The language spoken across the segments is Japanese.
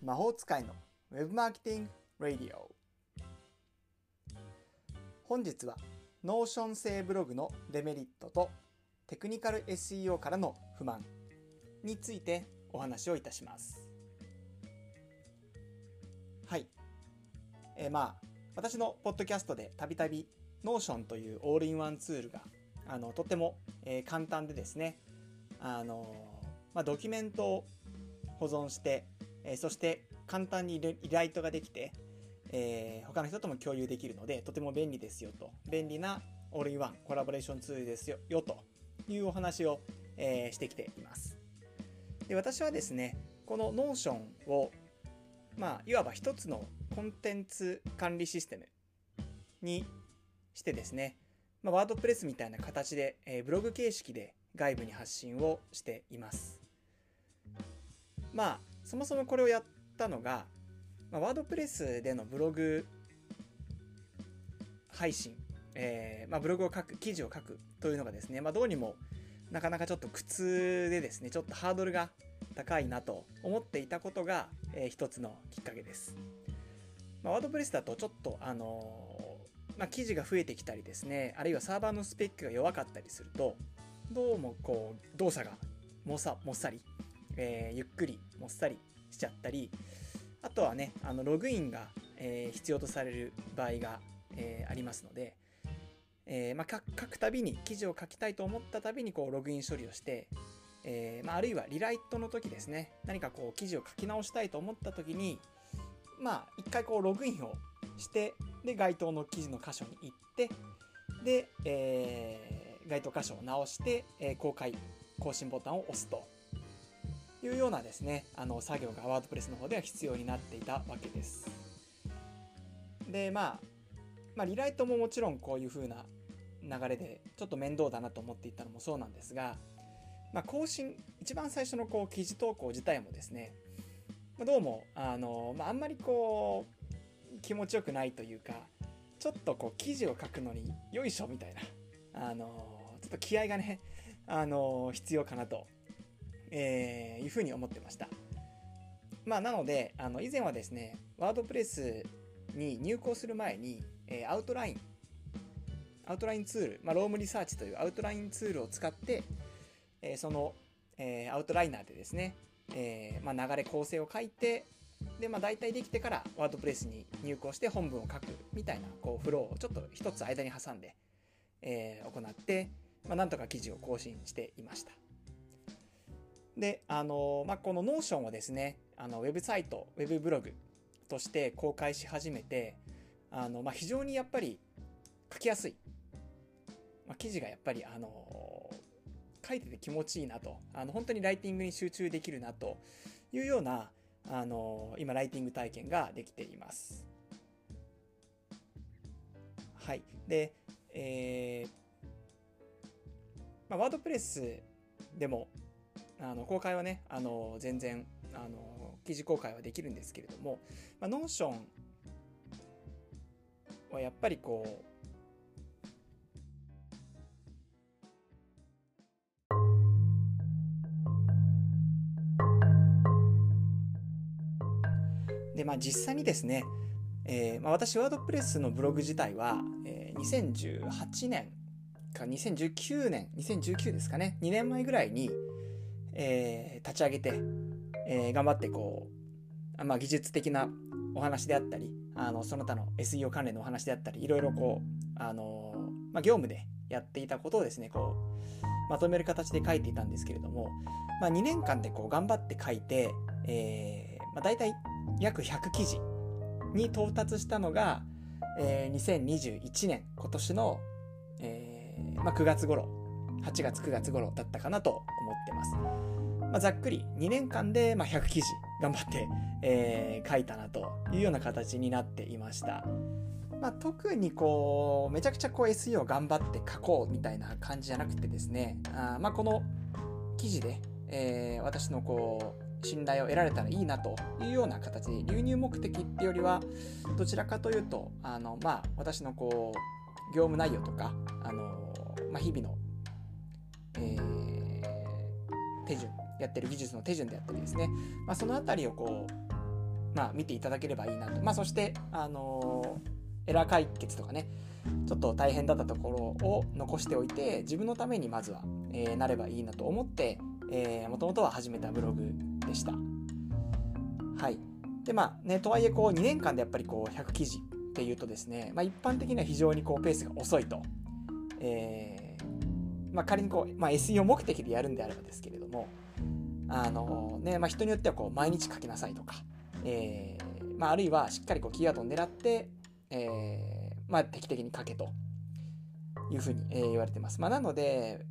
魔法使いのウェブマーケティング・ラディオ。本日は Notion 製ブログのデメリットとテクニカル SEO からの不満についてお話をいたします。はい。えー、まあ私のポッドキャストでたびたび Notion というオールインワンツールがあのとっても、えー、簡単でですねあのまあ、ドキュメントを保存して、えー、そして簡単にリライトができて、えー、他の人とも共有できるのでとても便利ですよと。便利なオールインワンコラボレーションツールですよよと。いうお話を、えー、してきています。で私はですねこの Notion をまあいわば一つのコンテンツ管理システムにしてですね、まあ、ワードプレスみたいな形で、えー、ブログ形式で外部に発信をしています。まあそもそもこれをやったのが、まあ、ワードプレスでのブログ配信、えーまあ、ブログを書く記事を書くというのがですね、まあ、どうにもなかなかちょっと苦痛でですねちょっとハードルが高いなと思っていたことが、えー、一つのきっかけです。まあ、ワードプレスだとちょっとあのー、まあ、記事が増えてきたりですねあるいはサーバーのスペックが弱かったりするとどうもこう動作がもさもっさり、えー、ゆっくりもっさりしちゃったりあとはねあのログインが、えー、必要とされる場合が、えー、ありますので、えまあ、書くたびに記事を書きたいと思ったたびにこうログイン処理をして、えまあ、あるいはリライトの時ですね。何かこう記事を書き直したいと思った時にまあ一回こうログインをしてで該当の記事の箇所に行ってで、えー、該当箇所を直して、えー、公開更新ボタンを押すと。いうようなですねあの作業がワードプレスの方では必要になっていたわけです。でまあまあリライトももちろんこういう風な流れでちょっと面倒だなと思っていたのもそうなんですが、まあ、更新一番最初のこう記事投稿自体もですねどうもあの、まあ、あんまりこう気持ちよくないというかちょっとこう記事を書くのによいしょみたいなあのちょっと気合がねあの必要かなと、えー、いうふうに思ってました。まあ、なのであの以前はですね WordPress に入稿する前に、えー、アウトラインアウトラインツール、まあ、 Roam Research というアウトラインツールを使って、えー、その、えー、アウトライナーでですね、えーまあ、流れ構成を書いてで、まあ、大体できてからワードプレスに入稿して本文を書くみたいなこうフローをちょっと一つ間に挟んで、えー、行って、まあ、なんとか記事を更新していました。で、あのまあ、この Notion をですね、あのウェブサイト、ウェブブログとして公開し始めて、あのまあ、非常にやっぱり書きやすい。まあ、記事がやっぱり、あの書いてて気持ちいいなと、あの本当にライティングに集中できるなというような、あの今、ライティング体験ができています。はい。で、えー、まあ、ワードプレスでも、あの公開はね、あの全然あの記事公開はできるんですけれども、まあ、 Notion はやっぱりこうで、まあ実際にですね、えーまあ、私、 WordPress のブログ自体は、えー、2018年か2019年、2019ですかね、2年前ぐらいに、えー、立ち上げて、えー、頑張ってこう、まあ、技術的なお話であったり、あのその他の SEO 関連のお話であったり、いろいろこう、あのまあ、業務でやっていたことをですね、こう、まとめる形で書いていたんですけれども、まあ、2年間でこう頑張って書いて、えーまあ、大体約100記事に到達したのが、えー、2021年、今年の、えーまあ、9月頃、8月9月頃だったかなと思ってます。まあ、ざっくり2年間で、まあ、100記事頑張って、えー、書いたなというような形になっていました。まあ、特にこう、めちゃくちゃこう SEO 頑張って書こうみたいな感じじゃなくてですね、あまあ、この記事で、えー、私のこう、信頼を得られたらいいなというような形で流入目的ってよりはどちらかというとあの、まあ、私のこう業務内容とかあの、まあ、日々の、えー、手順やってる技術の手順であったりですね、まあ、その辺りをこうまあ、見ていただければいいなと、まあ、そして、あのエラー解決とかねちょっと大変だったところを残しておいて自分のためにまずは、えー、なればいいなと思ってもともとは始めたブログでした。はい。でまあね、とはいえこう2年間でやっぱりこう100記事っていうとですね、まあ、一般的には非常にこうペースが遅いと、えーまあ、仮にこう、まあ、SEO 目的でやるんであればですけれどもあの、ねまあ、人によってはこう毎日書きなさいとか、えーまあ、あるいはしっかりこうキーワードを狙って、えーまあ、定期的に書けというふうに、えー、言われてます。まあ、なので、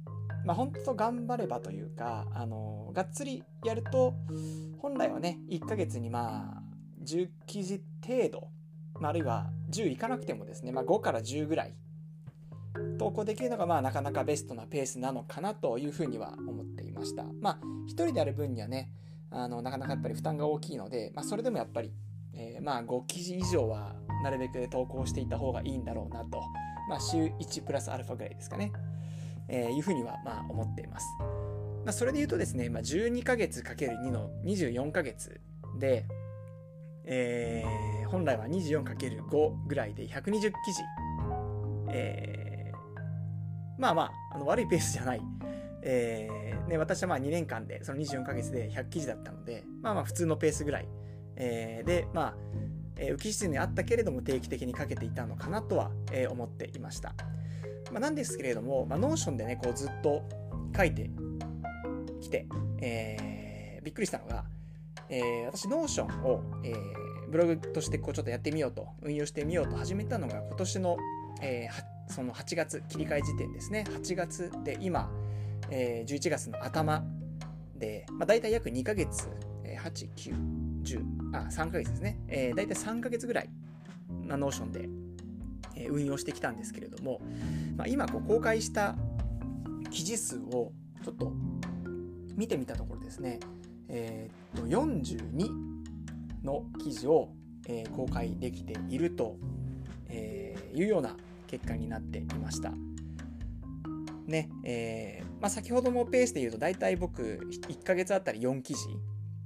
まあ、本当頑張ればというか、あのがっつりやると、本来はね、1ヶ月にまあ、10記事程度、まあ、あるいは10いかなくてもですね、まあ、5から10ぐらい投稿できるのが、まあ、なかなかベストなペースなのかなというふうには思っていました。まあ、1人である分にはね、あのなかなかやっぱり負担が大きいので、まあ、それでもやっぱり、えー、まあ5記事以上はなるべく投稿していた方がいいんだろうなと、まあ、週1プラスアルファぐらいですかね。えー、いうふうにはまあ思っています。まあ、それで言うとですね、まあ、12ヶ月 ×2 の24ヶ月で、えー、本来は 24×5 ぐらいで120記事、えー、まあまああの悪いペースじゃない、えーね、私はまあ2年間でその24ヶ月で100記事だったのでまあまあ普通のペースぐらい、えー、でまあ、えー、浮き沈みあったけれども定期的に書けていたのかなとは、えー、思っていました。まあ、なんですけれども、まあ、 Notion でね、こうずっと書いてきて、えー、びっくりしたのが、えー、私、 Notion を、えー、ブログとしてこうちょっとやってみようと、運用してみようと始めたのが今年の、えー、その8月、切り替え時点ですね。8月で今、えー、11月の頭で、まあ、大体約2ヶ月、えー、8、9、10、あ、3ヶ月ですね。えー、大体3ヶ月ぐらい、 Notion で運用してきたんですけれども、まあ、今こう公開した記事数をちょっと見てみたところですね、えー、っと42の記事を、えー、公開できていると、えー、いうような結果になっていました。ねえーまあ、先ほどもペースで言うと大体僕1ヶ月あたり4記事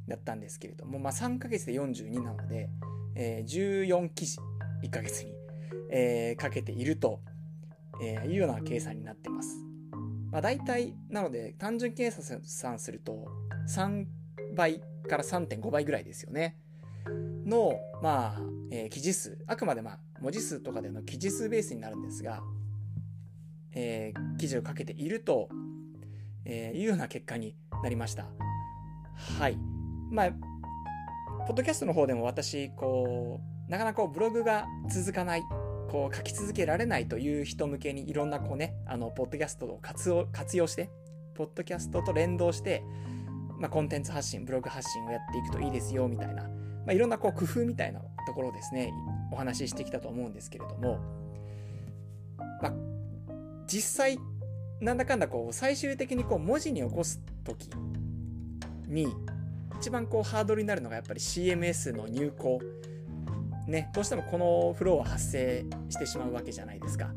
だったんですけれども、まあ、3ヶ月で42なので、えー、14記事1ヶ月にえー、かけていると、えー、いうような計算になってます。まあ、大体、なので、単純計算すると、3倍から3.5倍ぐらいですよね。の、まあ、えー、記事数。あくまで、まあ、文字数とかでの記事数ベースになるんですが、えー、記事をかけていると、えー、いうような結果になりました。はい。まあ、ポッドキャストの方でも私、こう、なかなかブログが続かないこう書き続けられないという人向けにいろんなこうね、あの、ポッドキャストを活用活用して、ポッドキャストと連動して、まあ、コンテンツ発信、ブログ発信をやっていくといいですよ、みたいな、まあ、いろんなこう工夫みたいなところをですね、お話ししてきたと思うんですけれども、まあ、実際、なんだかんだこう、最終的にこう、文字に起こすときに、一番こう、ハードルになるのがやっぱり CMS の入稿。ね、どうしてもこのフローは発生してしまうわけじゃないですか。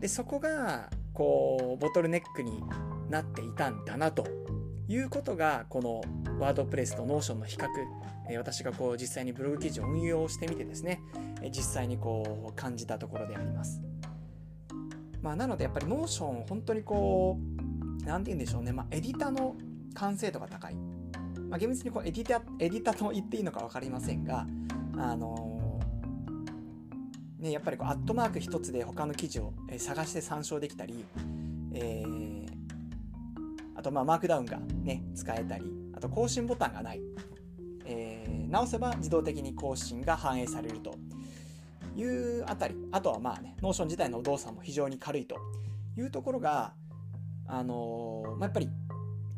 で、そこが、こう、ボトルネックになっていたんだなということが、この WordPress と Notion の比較、え私がこう実際にブログ記事を運用してみてですね、え実際にこう感じたところであります。まあ、なのでやっぱり Notion 本当にこう、なんて言うんでしょうね、まあ、エディターの完成度が高い。まあ、厳密にこうエディタ、エディタと言っていいのか分かりませんが、あのね、やっぱりこうアットマーク一つで他の記事を探して参照できたり、えー、とまあマークダウンがね使えたりあと更新ボタンがない、えー、直せば自動的に更新が反映されるというあたりあとはまあね Notion 自体の動作も非常に軽いというところがあのー、まあ、やっぱり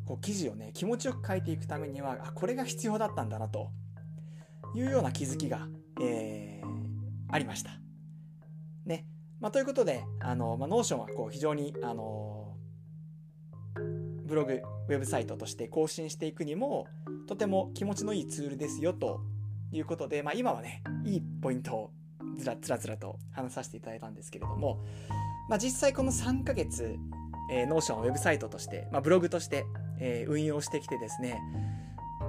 こう記事をね気持ちよく書いていくためにはあこれが必要だったんだなというような気づきが、えー、ありました。ね。まあ、ということで、あの、まあ、 Notion はこう非常に、あのブログ、ウェブサイトとして更新していくにも、とても気持ちのいいツールですよということで、まあ、今はね、いいポイントをずらずらずらと話させていただいたんですけれども、まあ、実際この3ヶ月、えー、 Notion ウェブサイトとして、まあ、ブログとして、えー、運用してきてですね、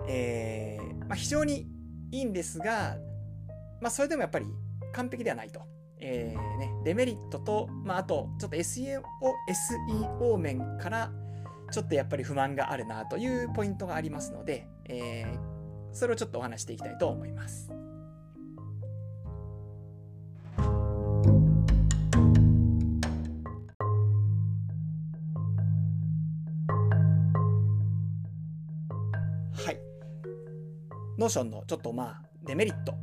えーまあ、非常にいいんですが、まあ、それでもやっぱり完璧ではないと。えーね、デメリットと、まあ、あとちょっと SEO, SEO 面からちょっとやっぱり不満があるなというポイントがありますので、えー、それをちょっとお話していきたいと思います。はい。 Notion のちょっとまあデメリット、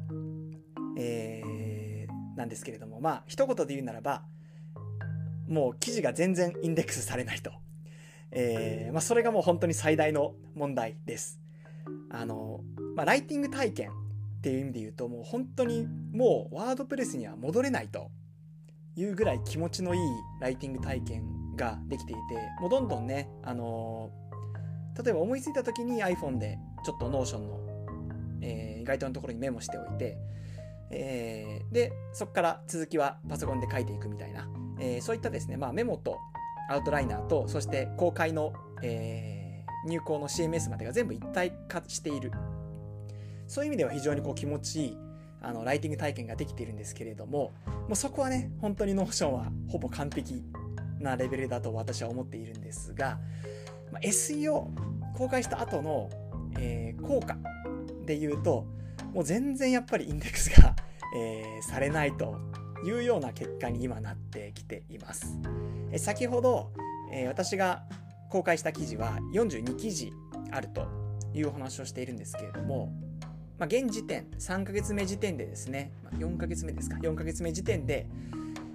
えー、なんですけれども、まあ一言で言うならば、もう記事が全然インデックスされないと。えー、まあ、それがもう本当に最大の問題です。あの、まあ、ライティング体験っていう意味で言うと、もう本当にもうワードプレスには戻れないというぐらい気持ちのいいライティング体験ができていて、もうどんどんね、あの例えば思いついた時に iPhone でちょっと Notion の、えー、該当のところにメモしておいて、えー、で、そこから続きはパソコンで書いていくみたいな、えー、そういったですね、まあ、メモとアウトライナーと、そして公開の、えー、入稿の CMS までが全部一体化している。そういう意味では非常にこう気持ちいいあのライティング体験ができているんですけれども、もうそこはね、本当に Notion はほぼ完璧なレベルだと私は思っているんですが、まあ、SEO 公開した後の、えー、効果で言うと、もう全然やっぱりインデックスが、えー、されないというような結果に今なってきています。先ほど、え私が公開した記事は42記事あるというお話をしているんですけれども、まあ、現時点、3ヶ月目時点でですね、ま、4ヶ月目ですか、4ヶ月目時点で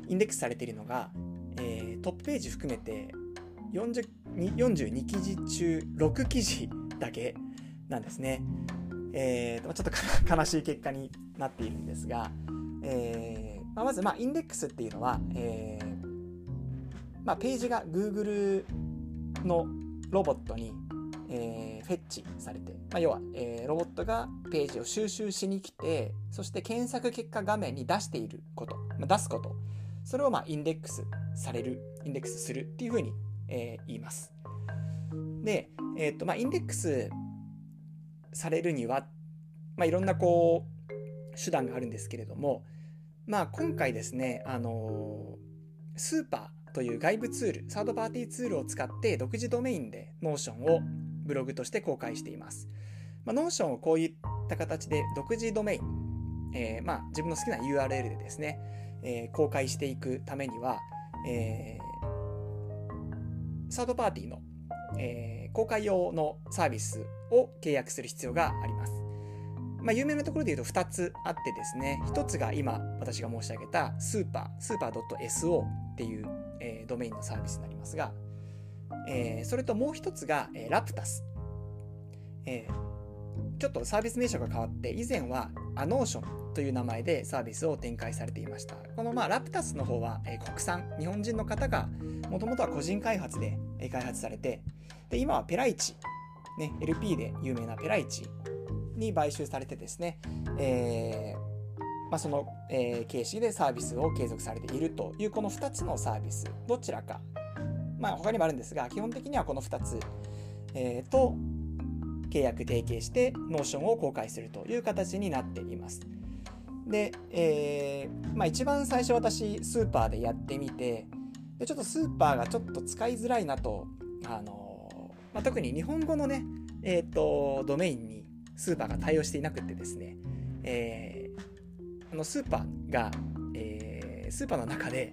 インデックスされているのが、えー、トップページ含めて40 42記事中6記事だけなんですね。えー、ちょっと 悲しい結果になっているんですが、えーまあ、まず、まあ、インデックスっていうのは、えまあ、ページが Google のロボットに、えー、フェッチされて、まあ、要は、えー、ロボットがページを収集しに来てそして検索結果画面に出していること、まあ、出すこと。それをまあインデックスされるインデックスするっていうふうに、えー、言います。で、えーとまあ、インデックスされるには、まあ、いろんなこう手段があるんですけれども、まあ、今回ですね、あのー、スーパーという外部ツール、サードパーティーツールを使って独自ドメインで Notion をブログとして公開しています。まあ、Notion をこういった形で独自ドメイン、えー、まあ、自分の好きな URL でですね、えー、公開していくためには、えー、サードパーティーの、えー、公開用のサービスを契約する必要があります。まあ、有名なところで言うと2つあってですね、1つが今私が申し上げたスーパー、スーパー .so っていう、えー、ドメインのサービスになりますが、えー、それともう1つが、えー、ラプタス。えー、ちょっとサービス名称が変わって、以前はアノーションという名前でサービスを展開されていました。このまあラプタスの方は、えー、国産、日本人の方がもともとは個人開発で開発されて、で今はペライチ、ね、LP で有名なペライチに買収されてですね、えーまあ、その、えー、形式でサービスを継続されているというこの2つのサービスどちらか、まあ、他にもあるんですが基本的にはこの2つ、えー、と契約提携して Notion を公開するという形になっています。で、えーまあ、一番最初私スーパーでやってみてでちょっとスーパーがちょっと使いづらいなと、あのまあ、特に日本語のね、えーとドメインにスーパーが対応していなくてですね、えー、あのスーパーが、えー、スーパーの中で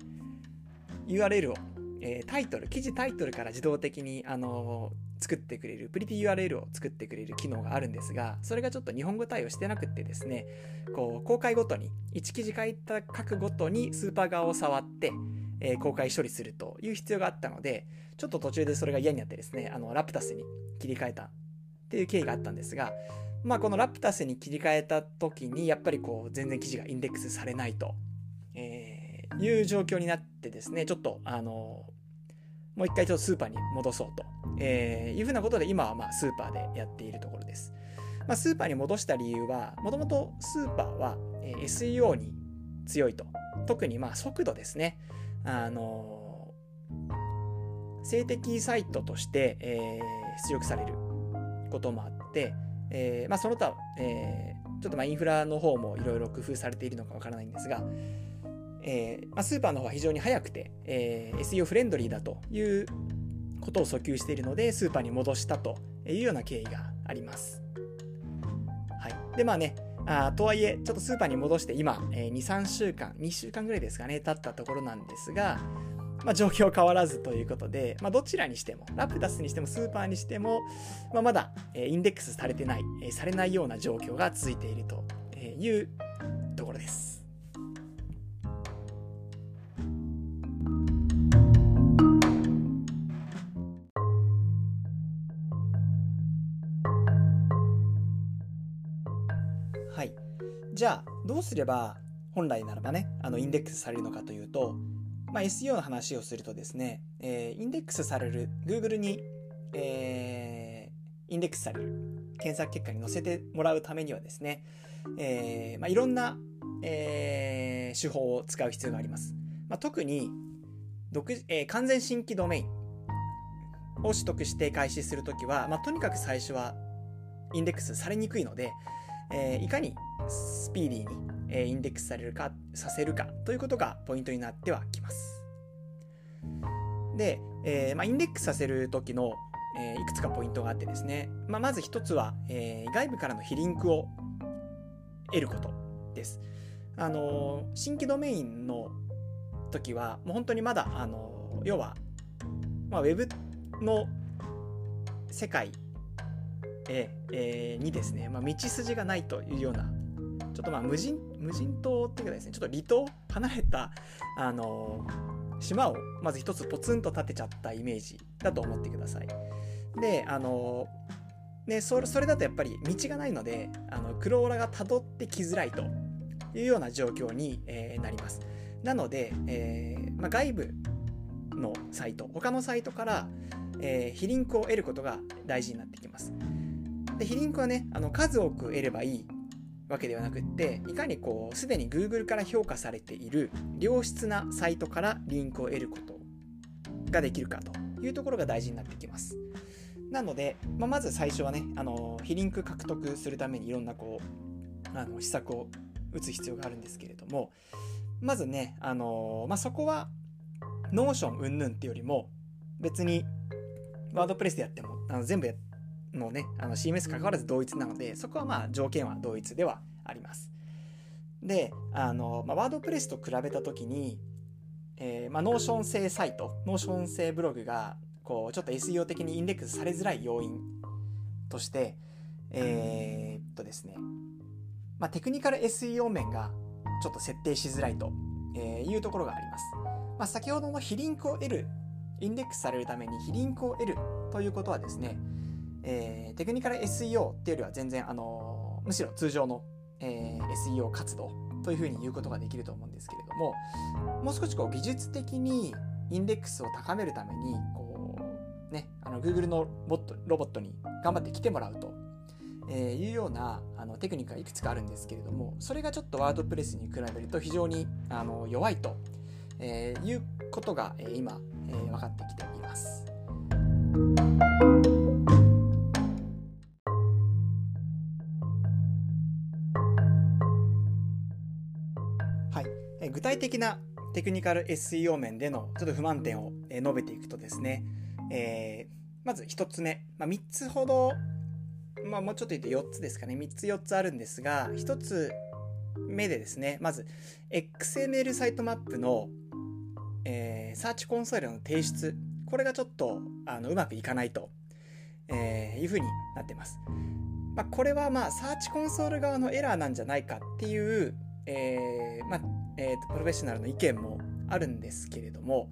URL を、えー、タイトル、記事タイトルから自動的に、あの作ってくれる、プリティ URL を作ってくれる機能があるんですが、それがちょっと日本語対応してなくてですね、こう、公開ごとに、1記事書いた書くごとにスーパー側を触って、えー、公開処理するという必要があったので、ちょっと途中でそれが嫌になってですね、あの、ラプタスに切り替えたっていう経緯があったんですが、まあ、このラプタスに切り替えた時にやっぱりこう全然記事がインデックスされないと、えー、いう状況になってですねちょっとあのもう一回ちょっとスーパーに戻そうと、えー、いうふうなことで今はまあスーパーでやっているところです。まあ、スーパーに戻した理由はもともとスーパーは SEO に強いと特にまあ速度ですね。あの性的サイトとして、えー、出力されることもあって、えーまあ、その他、えー、ちょっとまあインフラの方もいろいろ工夫されているのかわからないんですが、えーまあ、スーパーの方は非常に早くて、えー、SEO フレンドリーだということを訴求しているので、スーパーに戻したというような経緯があります。はい。で、まあね、あとはいえ、ちょっとスーパーに戻して今、えー、2、3週間、2週間ぐらいですかね、経ったところなんですが、まあ、状況変わらずということで、まあ、どちらにしても、ラプタスにしてもスーパーにしても、まあ、まだ、インデックスされてない、されないような状況が続いているというところです。じゃあどうすれば本来ならばねあのインデックスされるのかというと、まあ、SEO の話をするとですね、えー、インデックスされる Google に、えー、インデックスされる検索結果に載せてもらうためにはですね、えーまあ、いろんな、えー、手法を使う必要があります。まあ、特に独、えー、完全新規ドメインを取得して開始するときは、まあ、とにかく最初はインデックスされにくいので、えー、いかにスピーディーに、えインデックスされるかさせるかということがポイントになってはきます。で、えー、まあ、インデックスさせる時の、えー、いくつかポイントがあってですね、まあ、まず一つは、えー、外部からの非リンクを得ることです。あの新規ドメインの時はもう本当にまだ、あの要は、まあ、ウェブの世界ええー、にですね、まあ、道筋がないというようなちょっとまあ無人無人島っていうかですねちょっと離島離れたあの、島をまず一つポツンと立てちゃったイメージだと思ってください。であの、ね、それそれだとやっぱり道がないのであのクローラがたどってきづらいというような状況に、えー、なります。なので、えーまあ、外部のサイト他のサイトから、えー、非リンクを得ることが大事になってきます。で非リンクはねあの数多く得ればいいわけではなくっていかにこうすでに Google から評価されている良質なサイトからリンクを得ることができるかというところが大事になってきます。なので、まあ、まず最初はねあの被リンク獲得するためにいろんなこうあの施策を打つ必要があるんですけれどもまずねあの、まあ、そこは Notion 云々っていうよりも別に WordPress でやってもあの全部やのね、あの CMS 関わらず同一なので、そこはまあ条件は同一ではあります。で、あの、まあ、 WordPress と比べたときに、えー、まあ、 Notion 製サイト、 Notion 製ブログが、こう、ちょっと SEO 的にインデックスされづらい要因として、えー、っとですね、まあ、テクニカル SEO 面がちょっと設定しづらいというところがあります。まあ、先ほどの被リンクを得る、インデックスされるために非リンクを得るということはですね、えー、テクニカル SEO っていうよりは全然、あのむしろ通常の、えー、SEO 活動というふうに言うことができると思うんですけれどももう少しこう技術的にインデックスを高めるためにこう、ね、あの Google のボットロボットに頑張って来てもらうと、えー、いうようなあのテクニックがいくつかあるんですけれどもそれがちょっとワードプレスに比べると非常にあの弱いと、えー、いうことが、えー、今、えー、分かってきています。具体的なテクニカル SEO 面でのちょっと不満点を述べていくとですね、えー、まず1つ目、まあ、3つほど、まあ、もうちょっと言って4つですかね3つ4つあるんですが1つ目でですねまず XML サイトマップの、えー、サーチコンソールの提出これがちょっとあのうまくいかないと、えー、いうふうになってます。まあ、これはまあサーチコンソール側のエラーなんじゃないかっていう、えーまあ、えーと、プロフェッショナルの意見もあるんですけれども、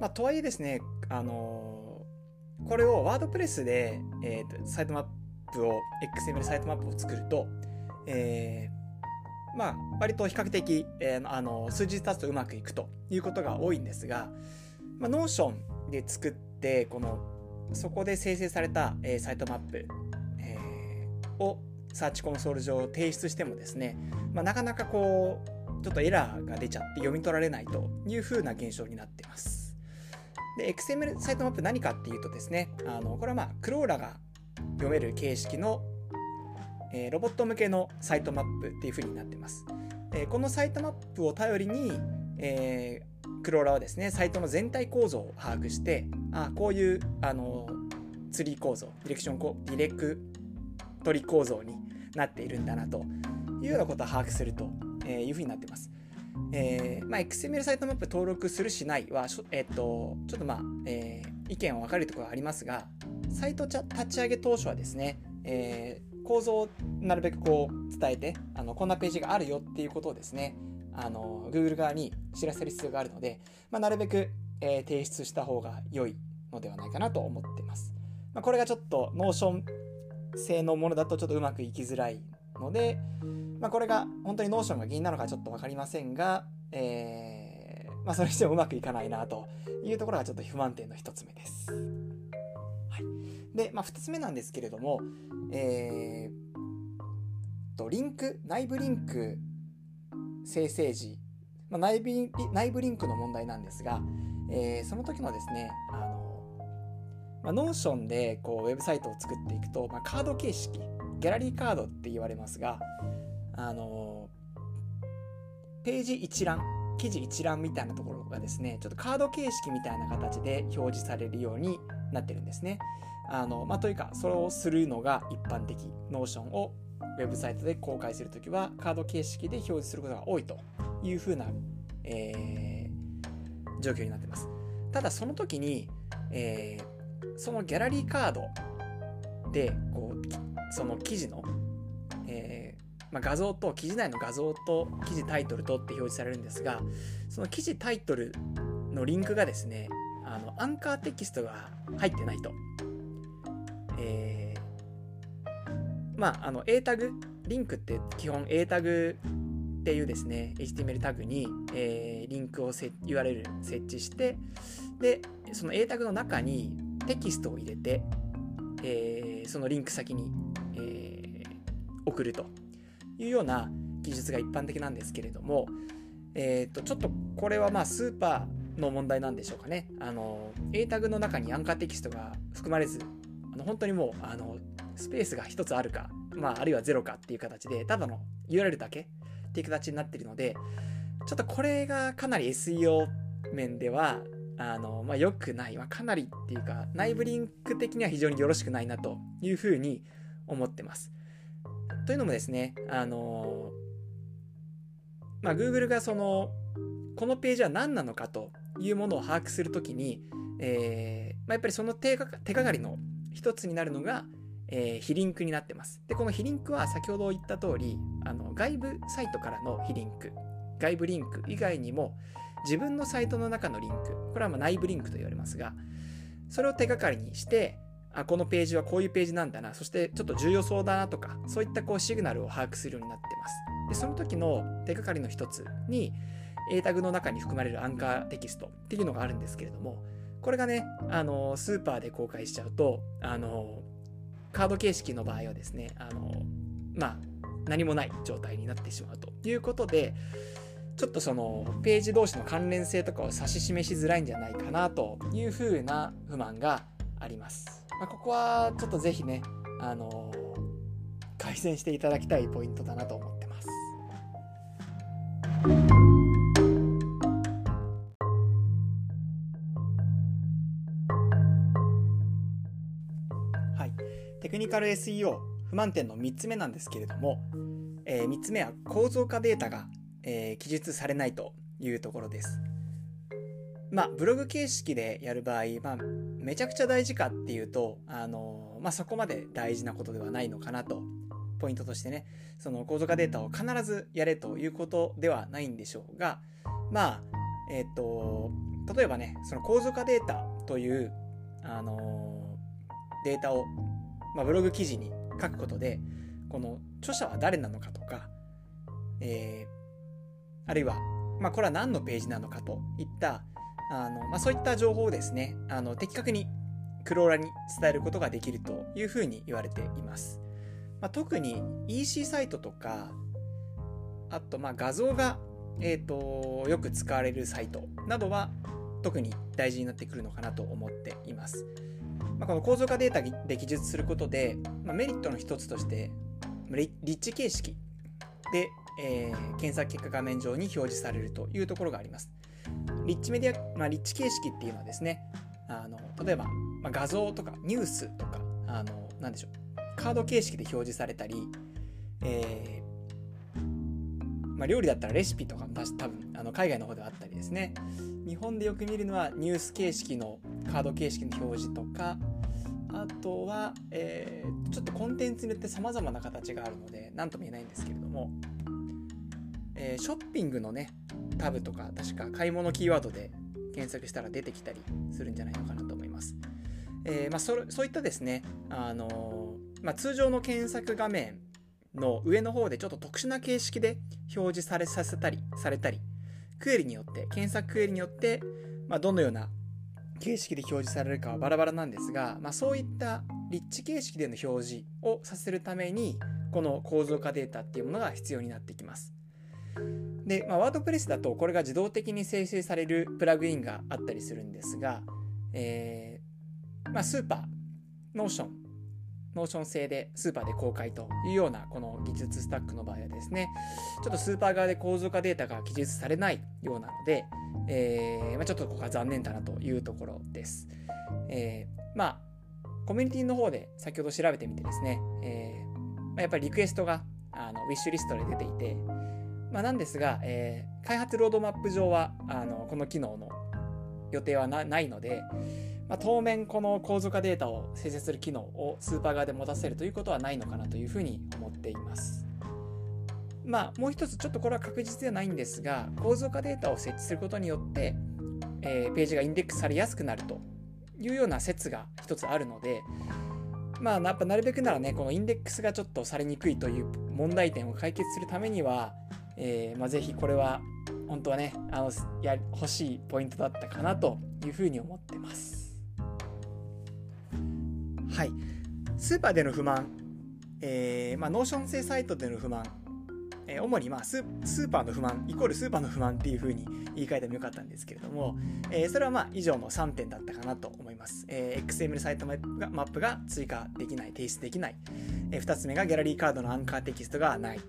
まあ、とはいえですね、あのー、これをワードプレスで、えーと、サイトマップを XML サイトマップを作ると、えー、まあ割と比較的、えー、あの数日経つとうまくいくということが多いんですが、まあ、Notion で作ってこのそこで生成された、えー、サイトマップ、えー、をサーチコンソール上提出してもですね、まあ、なかなかこうちょっとエラーが出ちゃって読み取られないという風な現象になっています。で、XML サイトマップ何かっていうとですね、あのこれはまあクローラが読める形式の、えー、ロボット向けのサイトマップっていう風になってます。え、このサイトマップを頼りに、えー、クローラはですね、サイトの全体構造を把握して、あこういう、あのツリー構造、ディレクションコ、ディレクトリ構造になっているんだなというようなことを把握するとえいうふうになってます。えー、まあ、XML サイトマップ登録するしないは、えっと、ちょっとまあ、えー、意見は分かるところがありますが、サイト立ち上げ当初はですね、えー、構造をなるべくこう伝えてあのこんなページがあるよっていうことをですねあの Google 側に知らせる必要があるので、まあ、なるべく、えー、提出した方が良いのではないかなと思ってます。まあ、これがちょっと Notion 製のものだとちょっとうまくいきづらいので、まあ、これが本当に Notion が原因なのかちょっと分かりませんが、えーまあ、それにしてもうまくいかないなというところがちょっと不満点の1つ目です。で、まあ、2つ目なんですけれども、えー、とリンク内部リンク生成時、まあ、内部内部リンクの問題なんですが、えー、その時のですねあの、まあ、 Notion でこうウェブサイトを作っていくと、まあ、カード形式ギャラリーカードって言われますがあのページ一覧記事一覧みたいなところがですねちょっとカード形式みたいな形で表示されるようになってるんですね。あのまあ、というかそれをするのが一般的 Notion をウェブサイトで公開するときはカード形式で表示することが多いというふうな、えー、状況になってますただその時に、えー、そのギャラリーカードでこうその記事の、えーまあ、画像と記事内の画像と記事タイトルとって表示されるんですがその記事タイトルのリンクがですねあのアンカーテキストが入ってないと。えー、まあ、あの、A タグ、リンクって基本 A タグっていうですね、HTML タグに、えー、リンクをせ URL 設置して、で、その A タグの中にテキストを入れて、えー、そのリンク先に、送るというような技術が一般的なんですけれども、えー、とちょっとこれはまあスーパーの問題なんでしょうかね。あの A タグの中にアンカーテキストが含まれずあの本当にもうあのスペースが1つあるか、まあ、あるいは0かっていう形でただの URL だけっていう形になってるのでちょっとこれがかなり SEO 面ではあの、まあ、良くない、まあ、かなりっていうか内部リンク的には非常によろしくないなというふうに思ってます。というのもですねあのまあ、Google がそのこのページは何なのかというものを把握するときに、えーまあ、やっぱりその手が手がかりの一つになるのが、えー、非リンクになってます。で、この非リンクは先ほど言った通り、あの外部サイトからの非リンク、外部リンク以外にも、自分のサイトの中のリンク、これはま内部リンクと言われますが、それを手がかりにして、あ、このページはこういうページなんだな、そしてちょっと重要そうだなとか、そういったこうシグナルを把握するようになってます。で、その時の手がかりの一つに、A タグの中に含まれるアンカーテキストっていうのがあるんですけれども、これがね、あの、スーパーで公開しちゃうと、あの、カード形式の場合はですね、あの、まあ、何もない状態になってしまうということで、ちょっとそのページ同士の関連性とかを指し示しづらいんじゃないかなというふうな不満があります。まあ、ここはちょっとぜひね、あの改善していただきたいポイントだなと思ってます。はいテクニカル SEO 不満点の3つ目なんですけれども、えー、3つ目は構造化データが、えー、記述されないというところです。まあ、ブログ形式でやる場合、まあ、めちゃくちゃ大事かっていうと、あのまあ、そこまで大事なことではないのかなと、ポイントとしてね、その構造化データを必ずやれということではないんでしょうが、まあ、えっ、ー、と、例えばね、その構造化データという、あのデータをまあ、ブログ記事に書くことでこの著者は誰なのかとか、えー、あるいは、まあ、これは何のページなのかといったあの、まあ、そういった情報をですねあの的確にクローラに伝えることができるというふうに言われています。まあ、特に EC サイトとかあとまあ画像が、えーとよく使われるサイトなどは特に大事になってくるのかなと思っています。まあ、この構造化データで記述することで、まあ、メリットの一つとして、リッチ形式で、えー、検索結果画面上に表示されるというところがあります。リッチメディア、まあ、リッチ形式っていうのはですね、あの例えば、まあ、画像とかニュースとか、あのなでしょう、カード形式で表示されたり、えー、まあ、料理だったらレシピとかも多分あの海外の方ではあったりですね。日本でよく見るのはニュース形式のカード形式の表示とか、あとは、えー、ちょっとコンテンツによって様々な形があるので、何とも言えないんですけれども、えー、ショッピングのね、タブとか、確か買い物キーワードで検索したら出てきたりするんじゃないのかなと思います。えー、まあ、そそういったですね、あのまあ、通常の検索画面の上の方でちょっと特殊な形式で表示されさせたり、されたり、クエリによって、検索クエリによって、まあ、どのような形式で表示されるかはバラバラなんですが、まあ、そういったリッチ形式での表示をさせるためにこの構造化データっていうものが必要になってきます。で、まあ、 WordPress だとこれが自動的に生成されるプラグインがあったりするんですが、えー、まあ、 Super、Notion、Notion 製でスーパーで公開というようなこの技術スタックの場合はですね、ちょっとスーパー側で構造化データが記述されないようなので、えー、まあ、ちょっとここは残念だなというところです。えー、まあ、コミュニティの方で先ほど調べてみてですね、えー、ま、やっぱりリクエストがあのウィッシュリストで出ていて、まあ、なんですが、えー、開発ロードマップ上はあのこの機能の予定はないので、まあ、当面この構造化データを生成する機能をスーパー側で持たせるということはないのかなというふうに思っています。まあ、もう一つちょっとこれは確実ではないんですが構造化データを設置することによって、えー、ページがインデックスされやすくなるというような説が一つあるのでまあやっぱなるべくならねこのインデックスがちょっとされにくいという問題点を解決するためには、えーまあ、ぜひこれは本当はねあのやって欲しいポイントだったかなというふうに思ってます。はい。スーパーでの不満。えーまあ、 Notion 製サイトでの不満。えー、主にまあスーパーの不満。イコールスーパーの不満っていう風に言い換えてもよかったんですけれども、えー、それはまあ以上の3点だったかなと思います。えー、XML サイトマップが追加できない、提出できない。えー、2つ目がギャラリーカードのアンカーテキストがない。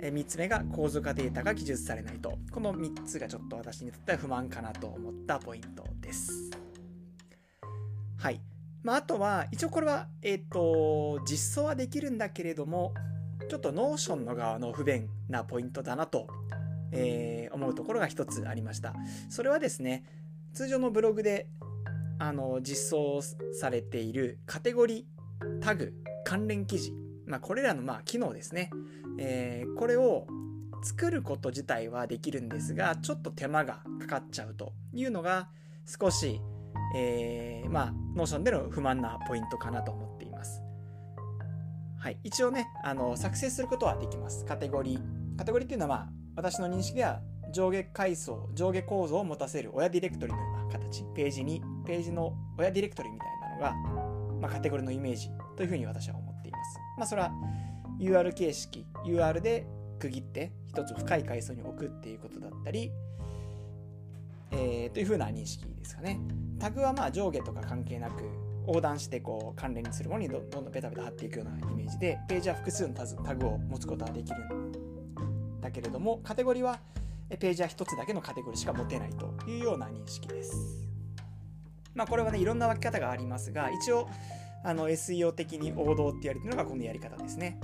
え、3つ目が構造化データが記述されないと。この3つがちょっと私にとっては不満かなと思ったポイントです。はい。まあ、あとは、一応これは、えっ、ー、と、実装はできるんだけれども、ちょっと Notion の側の不便なポイントだなと、えー、思うところが一つありました。それはですね、通常のブログであの実装されているカテゴリー、タグ、関連記事、まあ、これらのまあ機能ですね、えー、これを作ること自体はできるんですが、ちょっと手間がかかっちゃうというのが少し、えー、まあ、 Notion での不満なポイントかなと思っています。はい、一応ねあの作成することはできます。カテゴリー。カテゴリーっていうのは、まあ、私の認識では上下階層上下構造を持たせる親ディレクトリのような形。ページにページの親ディレクトリみたいなのが、まあ、カテゴリーのイメージというふうに私は思っています。まあそれは UR 形式 UR で区切って一つ深い階層に置くっていうことだったり、えー、というふうな認識ですかねタグはまあ上下とか関係なく横断してこう関連するものにどんどんベタベタ貼っていくようなイメージでページは複数のタグを持つことはできるんだけれどもカテゴリーはページは1つだけのカテゴリーしか持てないというような認識です。まあこれはねいろんな分け方がありますが一応あの SEO 的に王道って言われてるのがこのやり方ですね。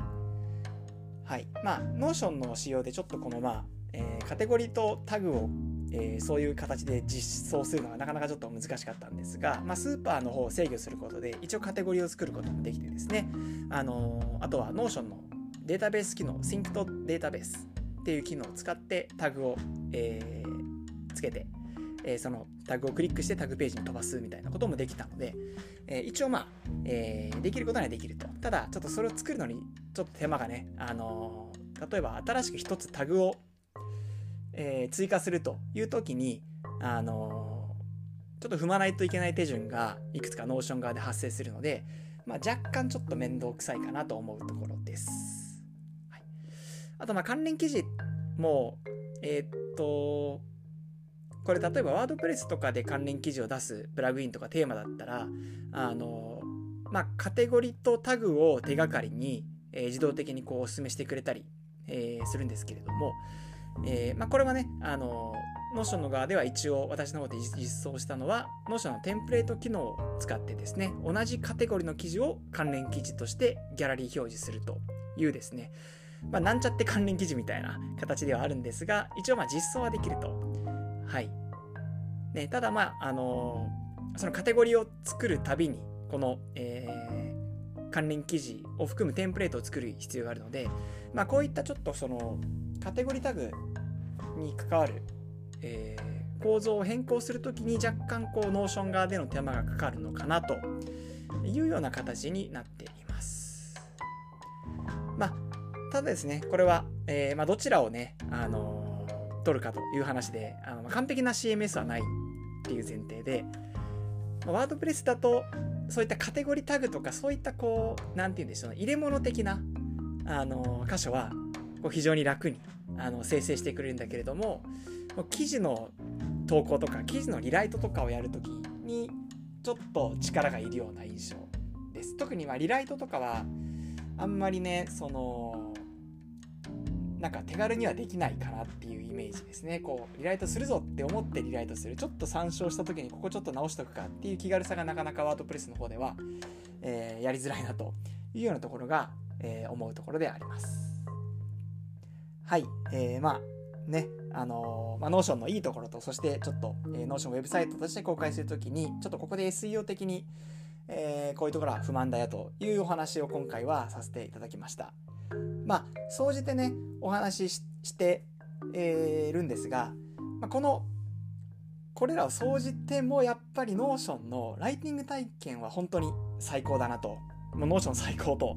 はい。まあ Notion の仕様でちょっとこのまあ、えー、カテゴリーとタグをえー、そういう形で実装するのがなかなかちょっと難しかったんですが、まあ、スーパーの方を制御することで一応カテゴリーを作ることもできてですね、あのー、あとは Notion のデータベース機能 Sync データベースっていう機能を使ってタグを、えー、つけて、えー、そのタグをクリックしてタグページに飛ばすみたいなこともできたので、えー、一応まあ、えー、できることにはできるとただちょっとそれを作るのにちょっと手間がね、あの例えば新しく一つタグをえ、追加するという時に、あの、ちょっと踏まないといけない手順がいくつか Notion 側で発生するので、まあ、若干ちょっと面倒くさいかなと思うところです。はい、あと、まあ、関連記事も、え、っと、これ例えば WordPress とかで関連記事を出すプラグインとかテーマだったら、あのまあ、カテゴリとタグを手がかりに、えー、自動的にこうお勧めしてくれたり、えー、するんですけれども、えーまあ、これはね、あの Notion の側では一応私の方で実装したのは、 Notion のテンプレート機能を使ってですね、同じカテゴリの記事を関連記事としてギャラリー表示するというですね、まあ、なんちゃって関連記事みたいな形ではあるんですが、一応まあ実装はできると。はい。ね、ただまあ、あのー、そのカテゴリーを作るたびに、この、えー、関連記事を含むテンプレートを作る必要があるので、まあ、こういったちょっとそのカテゴリータグに関わる、えー、構造を変更するときに若干こう Notion 側での手間がかかるのかなというような形になっています。まあ、ただですね、これは、えー、まあ、どちらをね、あの、取るかという話で、あの完璧な CMS はないっていう前提で、ワードプレスだと、そういったカテゴリータグとか、そういったこう、なんて言うんでしょう、入れ物的な、あの箇所は、こう非常に楽にあの生成してくれるんだけれども、記事の投稿とか、記事のリライトとかをやるときに、ちょっと力がいるような印象です。特にまリライトとかは、あんまりね、その、なんか手軽にはできないかなっていうイメージですね。こう、リライトするぞって思ってリライトする。ちょっと参照した時にここちょっと直しとくかっていう気軽さがなかなかワードプレスの方では、えー、やりづらいなというようなところが、えー、思うところであります。はい。えー、まあ、ね、あのー、まあ、 Notion のいいところと、そしてちょっと、えー、 Notion ウェブサイトとして公開するときに、ちょっとここで SEO 的に、えー、こういうところは不満だよというお話を今回はさせていただきました。まあ、総じてね、お話しして、えー、るんですが、まあ、この、これらを総じてもやっぱり Notion のライティング体験は本当に最高だなと、もう Notion 最高と、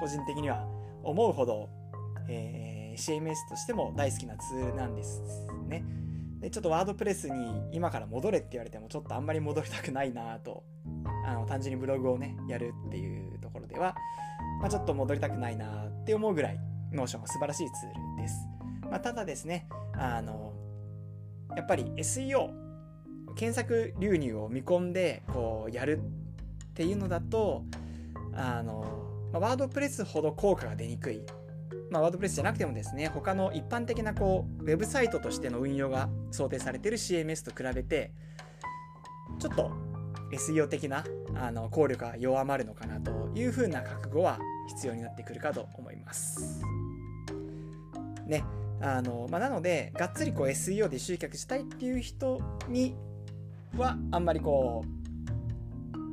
個人的には思うほど、えー、CMS としても大好きなツールなんですね。で、ちょっと WordPress に今から戻れって言われてもちょっとあんまり戻りたくないなと、あの、単純にブログをね、やるっていうところでは、まあ、ちょっと戻りたくないなって思うぐらい、 Notion は素晴らしいツールです。まあ、ただですね、あの、やっぱり SEO、検索流入を見込んで、こう、やるっていうのだと、あの、ま、ワードプレスほど効果が出にくい。まあ、ワードプレスじゃなくてもですね、他の一般的なこう、ウェブサイトとしての運用が想定されている CMS と比べて、ちょっと SEO 的なあの効力が弱まるのかなというふうな覚悟は必要になってくるかと思います。ね。あの、まあ、なので、がっつりこう SEO で集客したいっていう人には、あんまりこ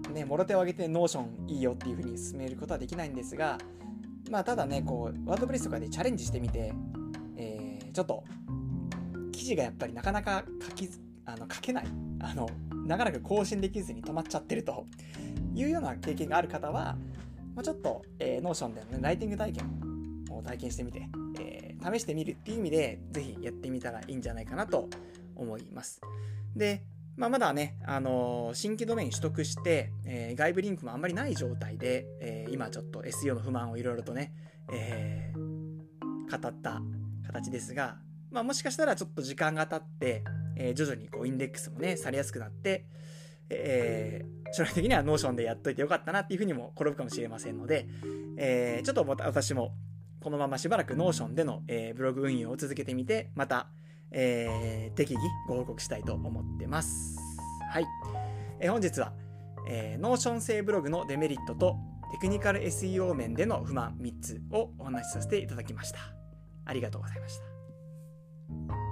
う、ね、もろ手を挙げて Notion いいよっていうふうに勧めることはできないんですが、まあ、ただね、こう、 WordPress とかでチャレンジしてみて、えー、ちょっと、記事がやっぱりなかなか書き、あの、書けない。あの、長らく更新できずに止まっちゃってるというような経験がある方は、まあ、ちょっと、えー、 Notion での、ね、ライティング体験を体験してみて、えー、試してみるっていう意味で、ぜひやってみたらいいんじゃないかなと思います。で、まあ、まだね、あのー、新規ドメイン取得して、えー、外部リンクもあんまりない状態で、えー、今ちょっと SEO の不満をいろいろとね、え語った形ですが、まあ、もしかしたらちょっと時間が経って、え徐々にこうインデックスもね、されやすくなって、えー、将来的には Notion でやっといてよかったなっていうふうにも転ぶかもしれませんので、えー、ちょっと私もこのまましばらく Notion での、えー、ブログ運用を続けてみて、また、えー、適宜ご報告したいと思ってます。はい。えー、本日は、えー、 Notion 製ブログのデメリットとテクニカル SEO 面での不満3つをお話しさせていただきました。ありがとうございました。